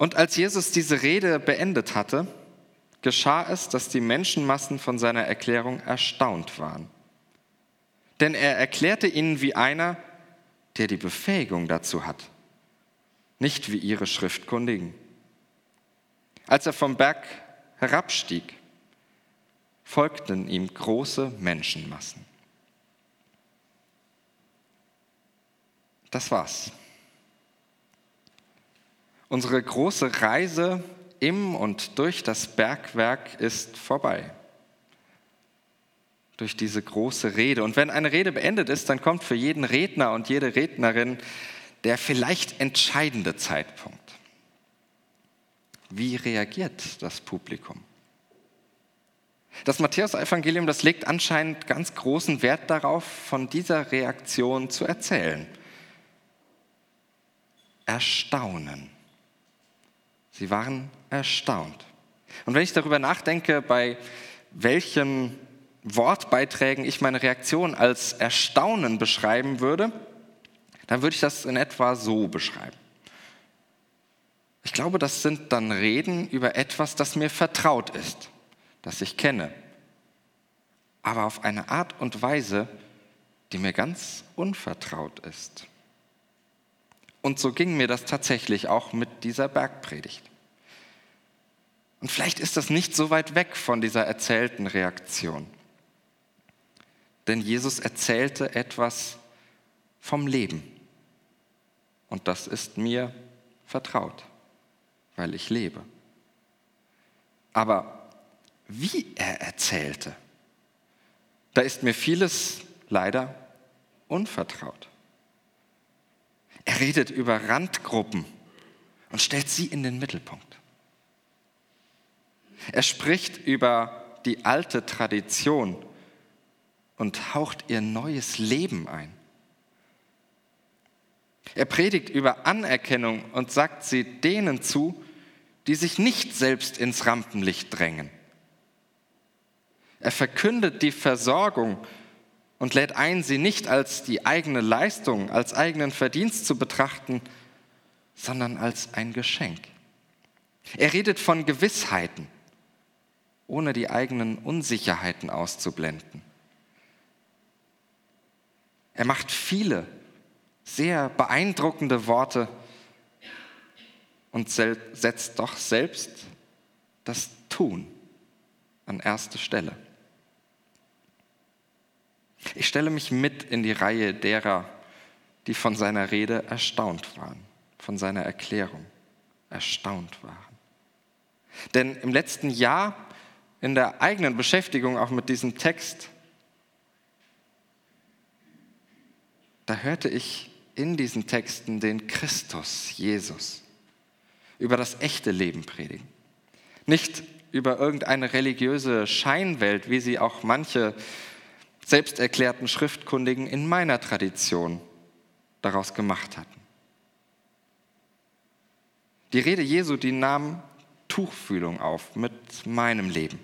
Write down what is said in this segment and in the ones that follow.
Und als Jesus diese Rede beendet hatte, geschah es, dass die Menschenmassen von seiner Erklärung erstaunt waren. Denn er erklärte ihnen wie einer, der die Befähigung dazu hat, nicht wie ihre Schriftkundigen. Als er vom Berg herabstieg, folgten ihm große Menschenmassen. Das war's. Unsere große Reise im und durch das Bergwerk ist vorbei. Durch diese große Rede. Und wenn eine Rede beendet ist, dann kommt für jeden Redner und jede Rednerin der vielleicht entscheidende Zeitpunkt. Wie reagiert das Publikum? Das Matthäus-Evangelium, das legt anscheinend ganz großen Wert darauf, von dieser Reaktion zu erzählen. Erstaunen. Sie waren erstaunt. Und wenn ich darüber nachdenke, bei welchen Wortbeiträgen ich meine Reaktion als Erstaunen beschreiben würde, dann würde ich das in etwa so beschreiben. Ich glaube, das sind dann Reden über etwas, das mir vertraut ist, das ich kenne, aber auf eine Art und Weise, die mir ganz unvertraut ist. Und so ging mir das tatsächlich auch mit dieser Bergpredigt. Und vielleicht ist das nicht so weit weg von dieser erzählten Reaktion. Denn Jesus erzählte etwas vom Leben. Und das ist mir vertraut, weil ich lebe. Aber wie er erzählte, da ist mir vieles leider unvertraut. Er redet über Randgruppen und stellt sie in den Mittelpunkt. Er spricht über die alte Tradition und haucht ihr neues Leben ein. Er predigt über Anerkennung und sagt sie denen zu, die sich nicht selbst ins Rampenlicht drängen. Er verkündet die Versorgung und lädt ein, sie nicht als die eigene Leistung, als eigenen Verdienst zu betrachten, sondern als ein Geschenk. Er redet von Gewissheiten, ohne die eigenen Unsicherheiten auszublenden. Er macht viele sehr beeindruckende Worte und setzt doch selbst das Tun an erste Stelle. Ich stelle mich mit in die Reihe derer, die von seiner Rede erstaunt waren, von seiner Erklärung erstaunt waren. Denn im letzten Jahr in der eigenen Beschäftigung auch mit diesem Text, da hörte ich in diesen Texten den Christus, Jesus, über das echte Leben predigen. Nicht über irgendeine religiöse Scheinwelt, wie sie auch manche selbsterklärten Schriftkundigen in meiner Tradition daraus gemacht hatten. Die Rede Jesu, die nahm Tuchfühlung auf mit meinem Leben,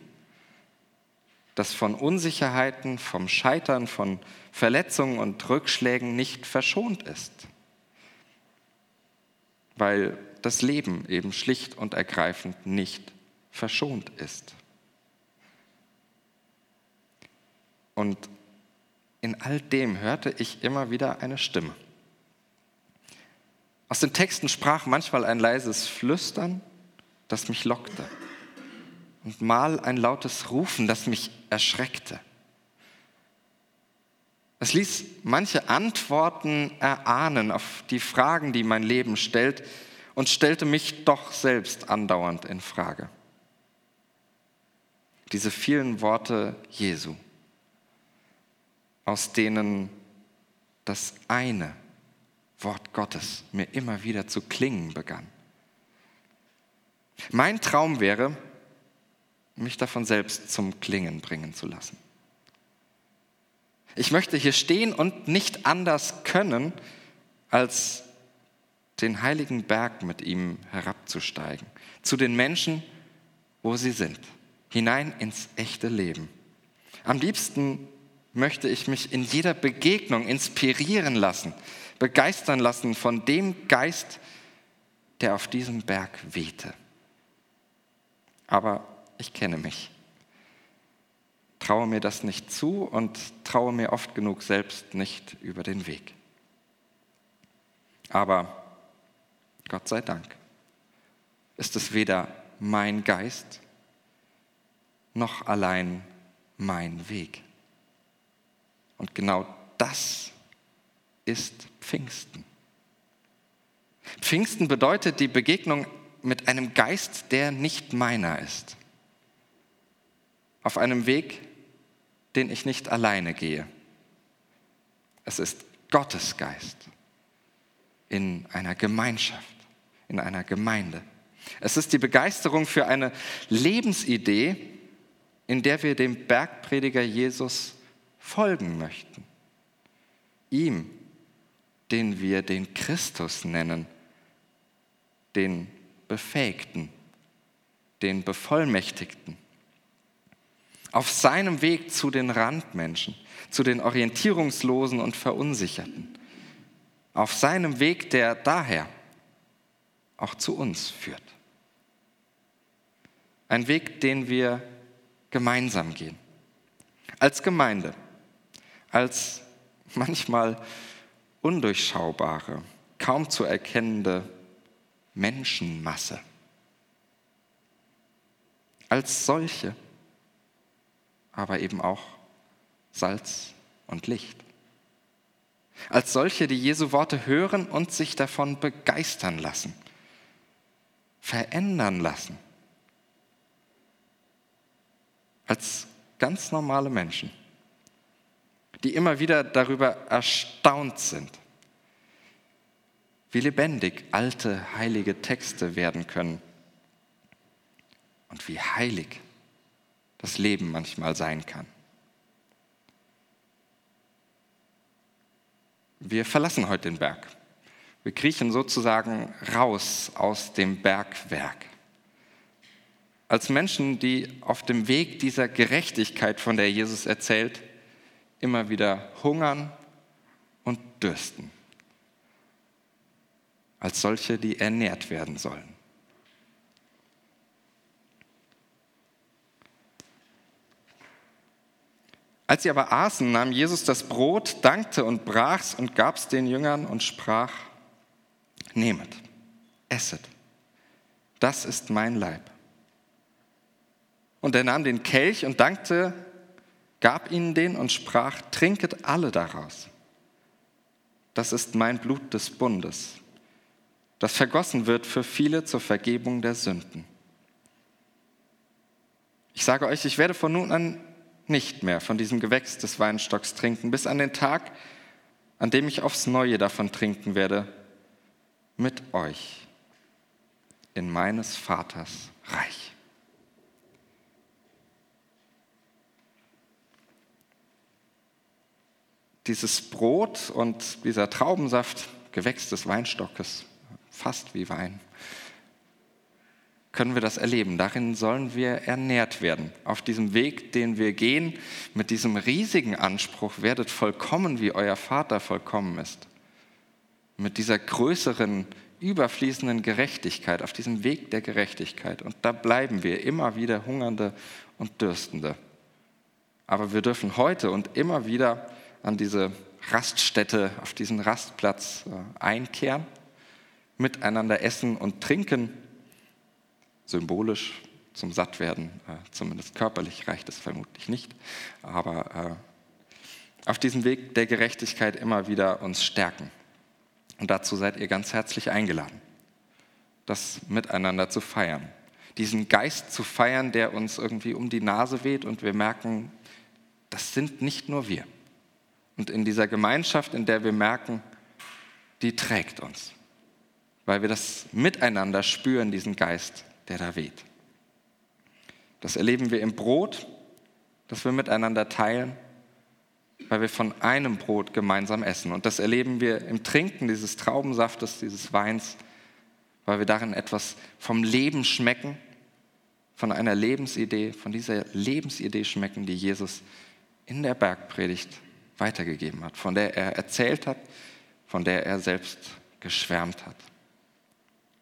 das von Unsicherheiten, vom Scheitern, von Verletzungen und Rückschlägen nicht verschont ist, weil das Leben eben schlicht und ergreifend nicht verschont ist. Und in all dem hörte ich immer wieder eine Stimme. Aus den Texten sprach manchmal ein leises Flüstern, das mich lockte, und mal ein lautes Rufen, das mich erschreckte. Es ließ manche Antworten erahnen auf die Fragen, die mein Leben stellt, und stellte mich doch selbst andauernd in Frage. Diese vielen Worte Jesu aus denen das eine Wort Gottes mir immer wieder zu klingen begann. Mein Traum wäre, mich davon selbst zum Klingen bringen zu lassen. Ich möchte hier stehen und nicht anders können, als den heiligen Berg mit ihm herabzusteigen, zu den Menschen, wo sie sind, hinein ins echte Leben. Am liebsten möchte ich mich in jeder Begegnung inspirieren lassen, begeistern lassen von dem Geist, der auf diesem Berg wehte. Aber ich kenne mich, traue mir das nicht zu und traue mir oft genug selbst nicht über den Weg. Aber Gott sei Dank ist es weder mein Geist noch allein mein Weg. Und genau das ist Pfingsten. Pfingsten bedeutet die Begegnung mit einem Geist, der nicht meiner ist. Auf einem Weg, den ich nicht alleine gehe. Es ist Gottes Geist in einer Gemeinschaft, in einer Gemeinde. Es ist die Begeisterung für eine Lebensidee, in der wir dem Bergprediger Jesus folgen möchten. Ihm, den wir den Christus nennen, den Befähigten, den Bevollmächtigten. Auf seinem Weg zu den Randmenschen, zu den Orientierungslosen und Verunsicherten. Auf seinem Weg, der daher auch zu uns führt. Ein Weg, den wir gemeinsam gehen. Als Gemeinde, als manchmal undurchschaubare, kaum zu erkennende Menschenmasse. Als solche, aber eben auch Salz und Licht. Als solche, die Jesu Worte hören und sich davon begeistern lassen, verändern lassen als ganz normale Menschen, die immer wieder darüber erstaunt sind, wie lebendig alte, heilige Texte werden können und wie heilig das Leben manchmal sein kann. Wir verlassen heute den Berg. Wir kriechen sozusagen raus aus dem Bergwerk als Menschen, die auf dem Weg dieser Gerechtigkeit, von der Jesus erzählt, immer wieder hungern und dürsten. Als solche, die ernährt werden sollen. Als sie aber aßen, nahm Jesus das Brot, dankte und brach's und gab's den Jüngern und sprach, nehmet, esset, das ist mein Leib. Und er nahm den Kelch und dankte, gab ihnen den und sprach, trinket alle daraus. Das ist mein Blut des Bundes, das vergossen wird für viele zur Vergebung der Sünden. Ich sage euch, ich werde von nun an nicht mehr von diesem Gewächs des Weinstocks trinken, bis an den Tag, an dem ich aufs Neue davon trinken werde, mit euch in meines Vaters Reich. Dieses Brot und dieser Traubensaft, Gewächs des Weinstockes, fast wie Wein, können wir das erleben. Darin sollen wir ernährt werden. Auf diesem Weg, den wir gehen, mit diesem riesigen Anspruch, werdet vollkommen, wie euer Vater vollkommen ist. Mit dieser größeren, überfließenden Gerechtigkeit, auf diesem Weg der Gerechtigkeit. Und da bleiben wir immer wieder Hungernde und Dürstende. Aber wir dürfen heute und immer wieder an diese Raststätte, auf diesen Rastplatz äh, einkehren, miteinander essen und trinken, symbolisch zum Sattwerden, äh, zumindest körperlich reicht es vermutlich nicht, aber äh, auf diesem Weg der Gerechtigkeit immer wieder uns stärken. Und dazu seid ihr ganz herzlich eingeladen, das miteinander zu feiern. Diesen Geist zu feiern, der uns irgendwie um die Nase weht und wir merken, das sind nicht nur wir. Und in dieser Gemeinschaft, in der wir merken, die trägt uns, weil wir das miteinander spüren, diesen Geist, der da weht. Das erleben wir im Brot, das wir miteinander teilen, weil wir von einem Brot gemeinsam essen. Und das erleben wir im Trinken dieses Traubensaftes, dieses Weins, weil wir darin etwas vom Leben schmecken, von einer Lebensidee, von dieser Lebensidee schmecken, die Jesus in der Bergpredigt weitergegeben hat, von der er erzählt hat, von der er selbst geschwärmt hat.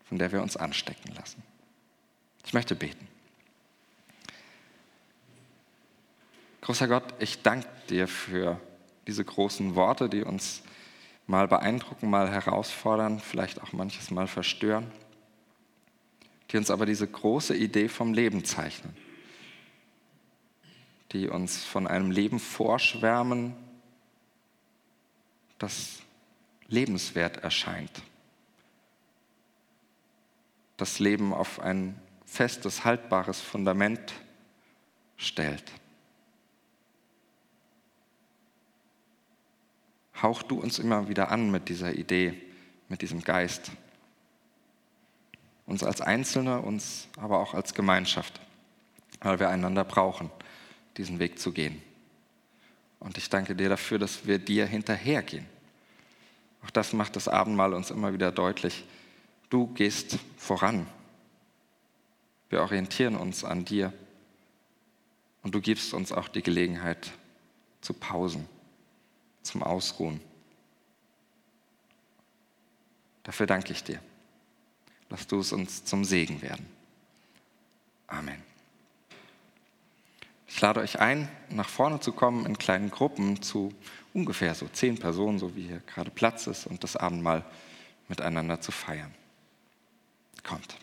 von der wir uns anstecken lassen. Ich möchte beten. Großer Gott, ich danke dir für diese großen Worte, die uns mal beeindrucken, mal herausfordern, vielleicht auch manches Mal verstören, die uns aber diese große Idee vom Leben zeichnen, die uns von einem Leben vorschwärmen, das lebenswert erscheint. Das Leben auf ein festes, haltbares Fundament stellt. hauch du uns immer wieder an mit dieser Idee, mit diesem Geist. Uns als Einzelne, uns aber auch als Gemeinschaft, weil wir einander brauchen, diesen Weg zu gehen. Und ich danke dir dafür, dass wir dir hinterhergehen. Auch das macht das Abendmahl uns immer wieder deutlich. Du gehst voran. Wir orientieren uns an dir. Und du gibst uns auch die Gelegenheit zu Pausen zum Ausruhen. Dafür danke ich dir. Lass du es uns zum Segen werden. Amen. Ich lade euch ein, nach vorne zu kommen in kleinen Gruppen zu ungefähr so zehn Personen, so wie hier gerade Platz ist, und das Abendmahl miteinander zu feiern. Kommt.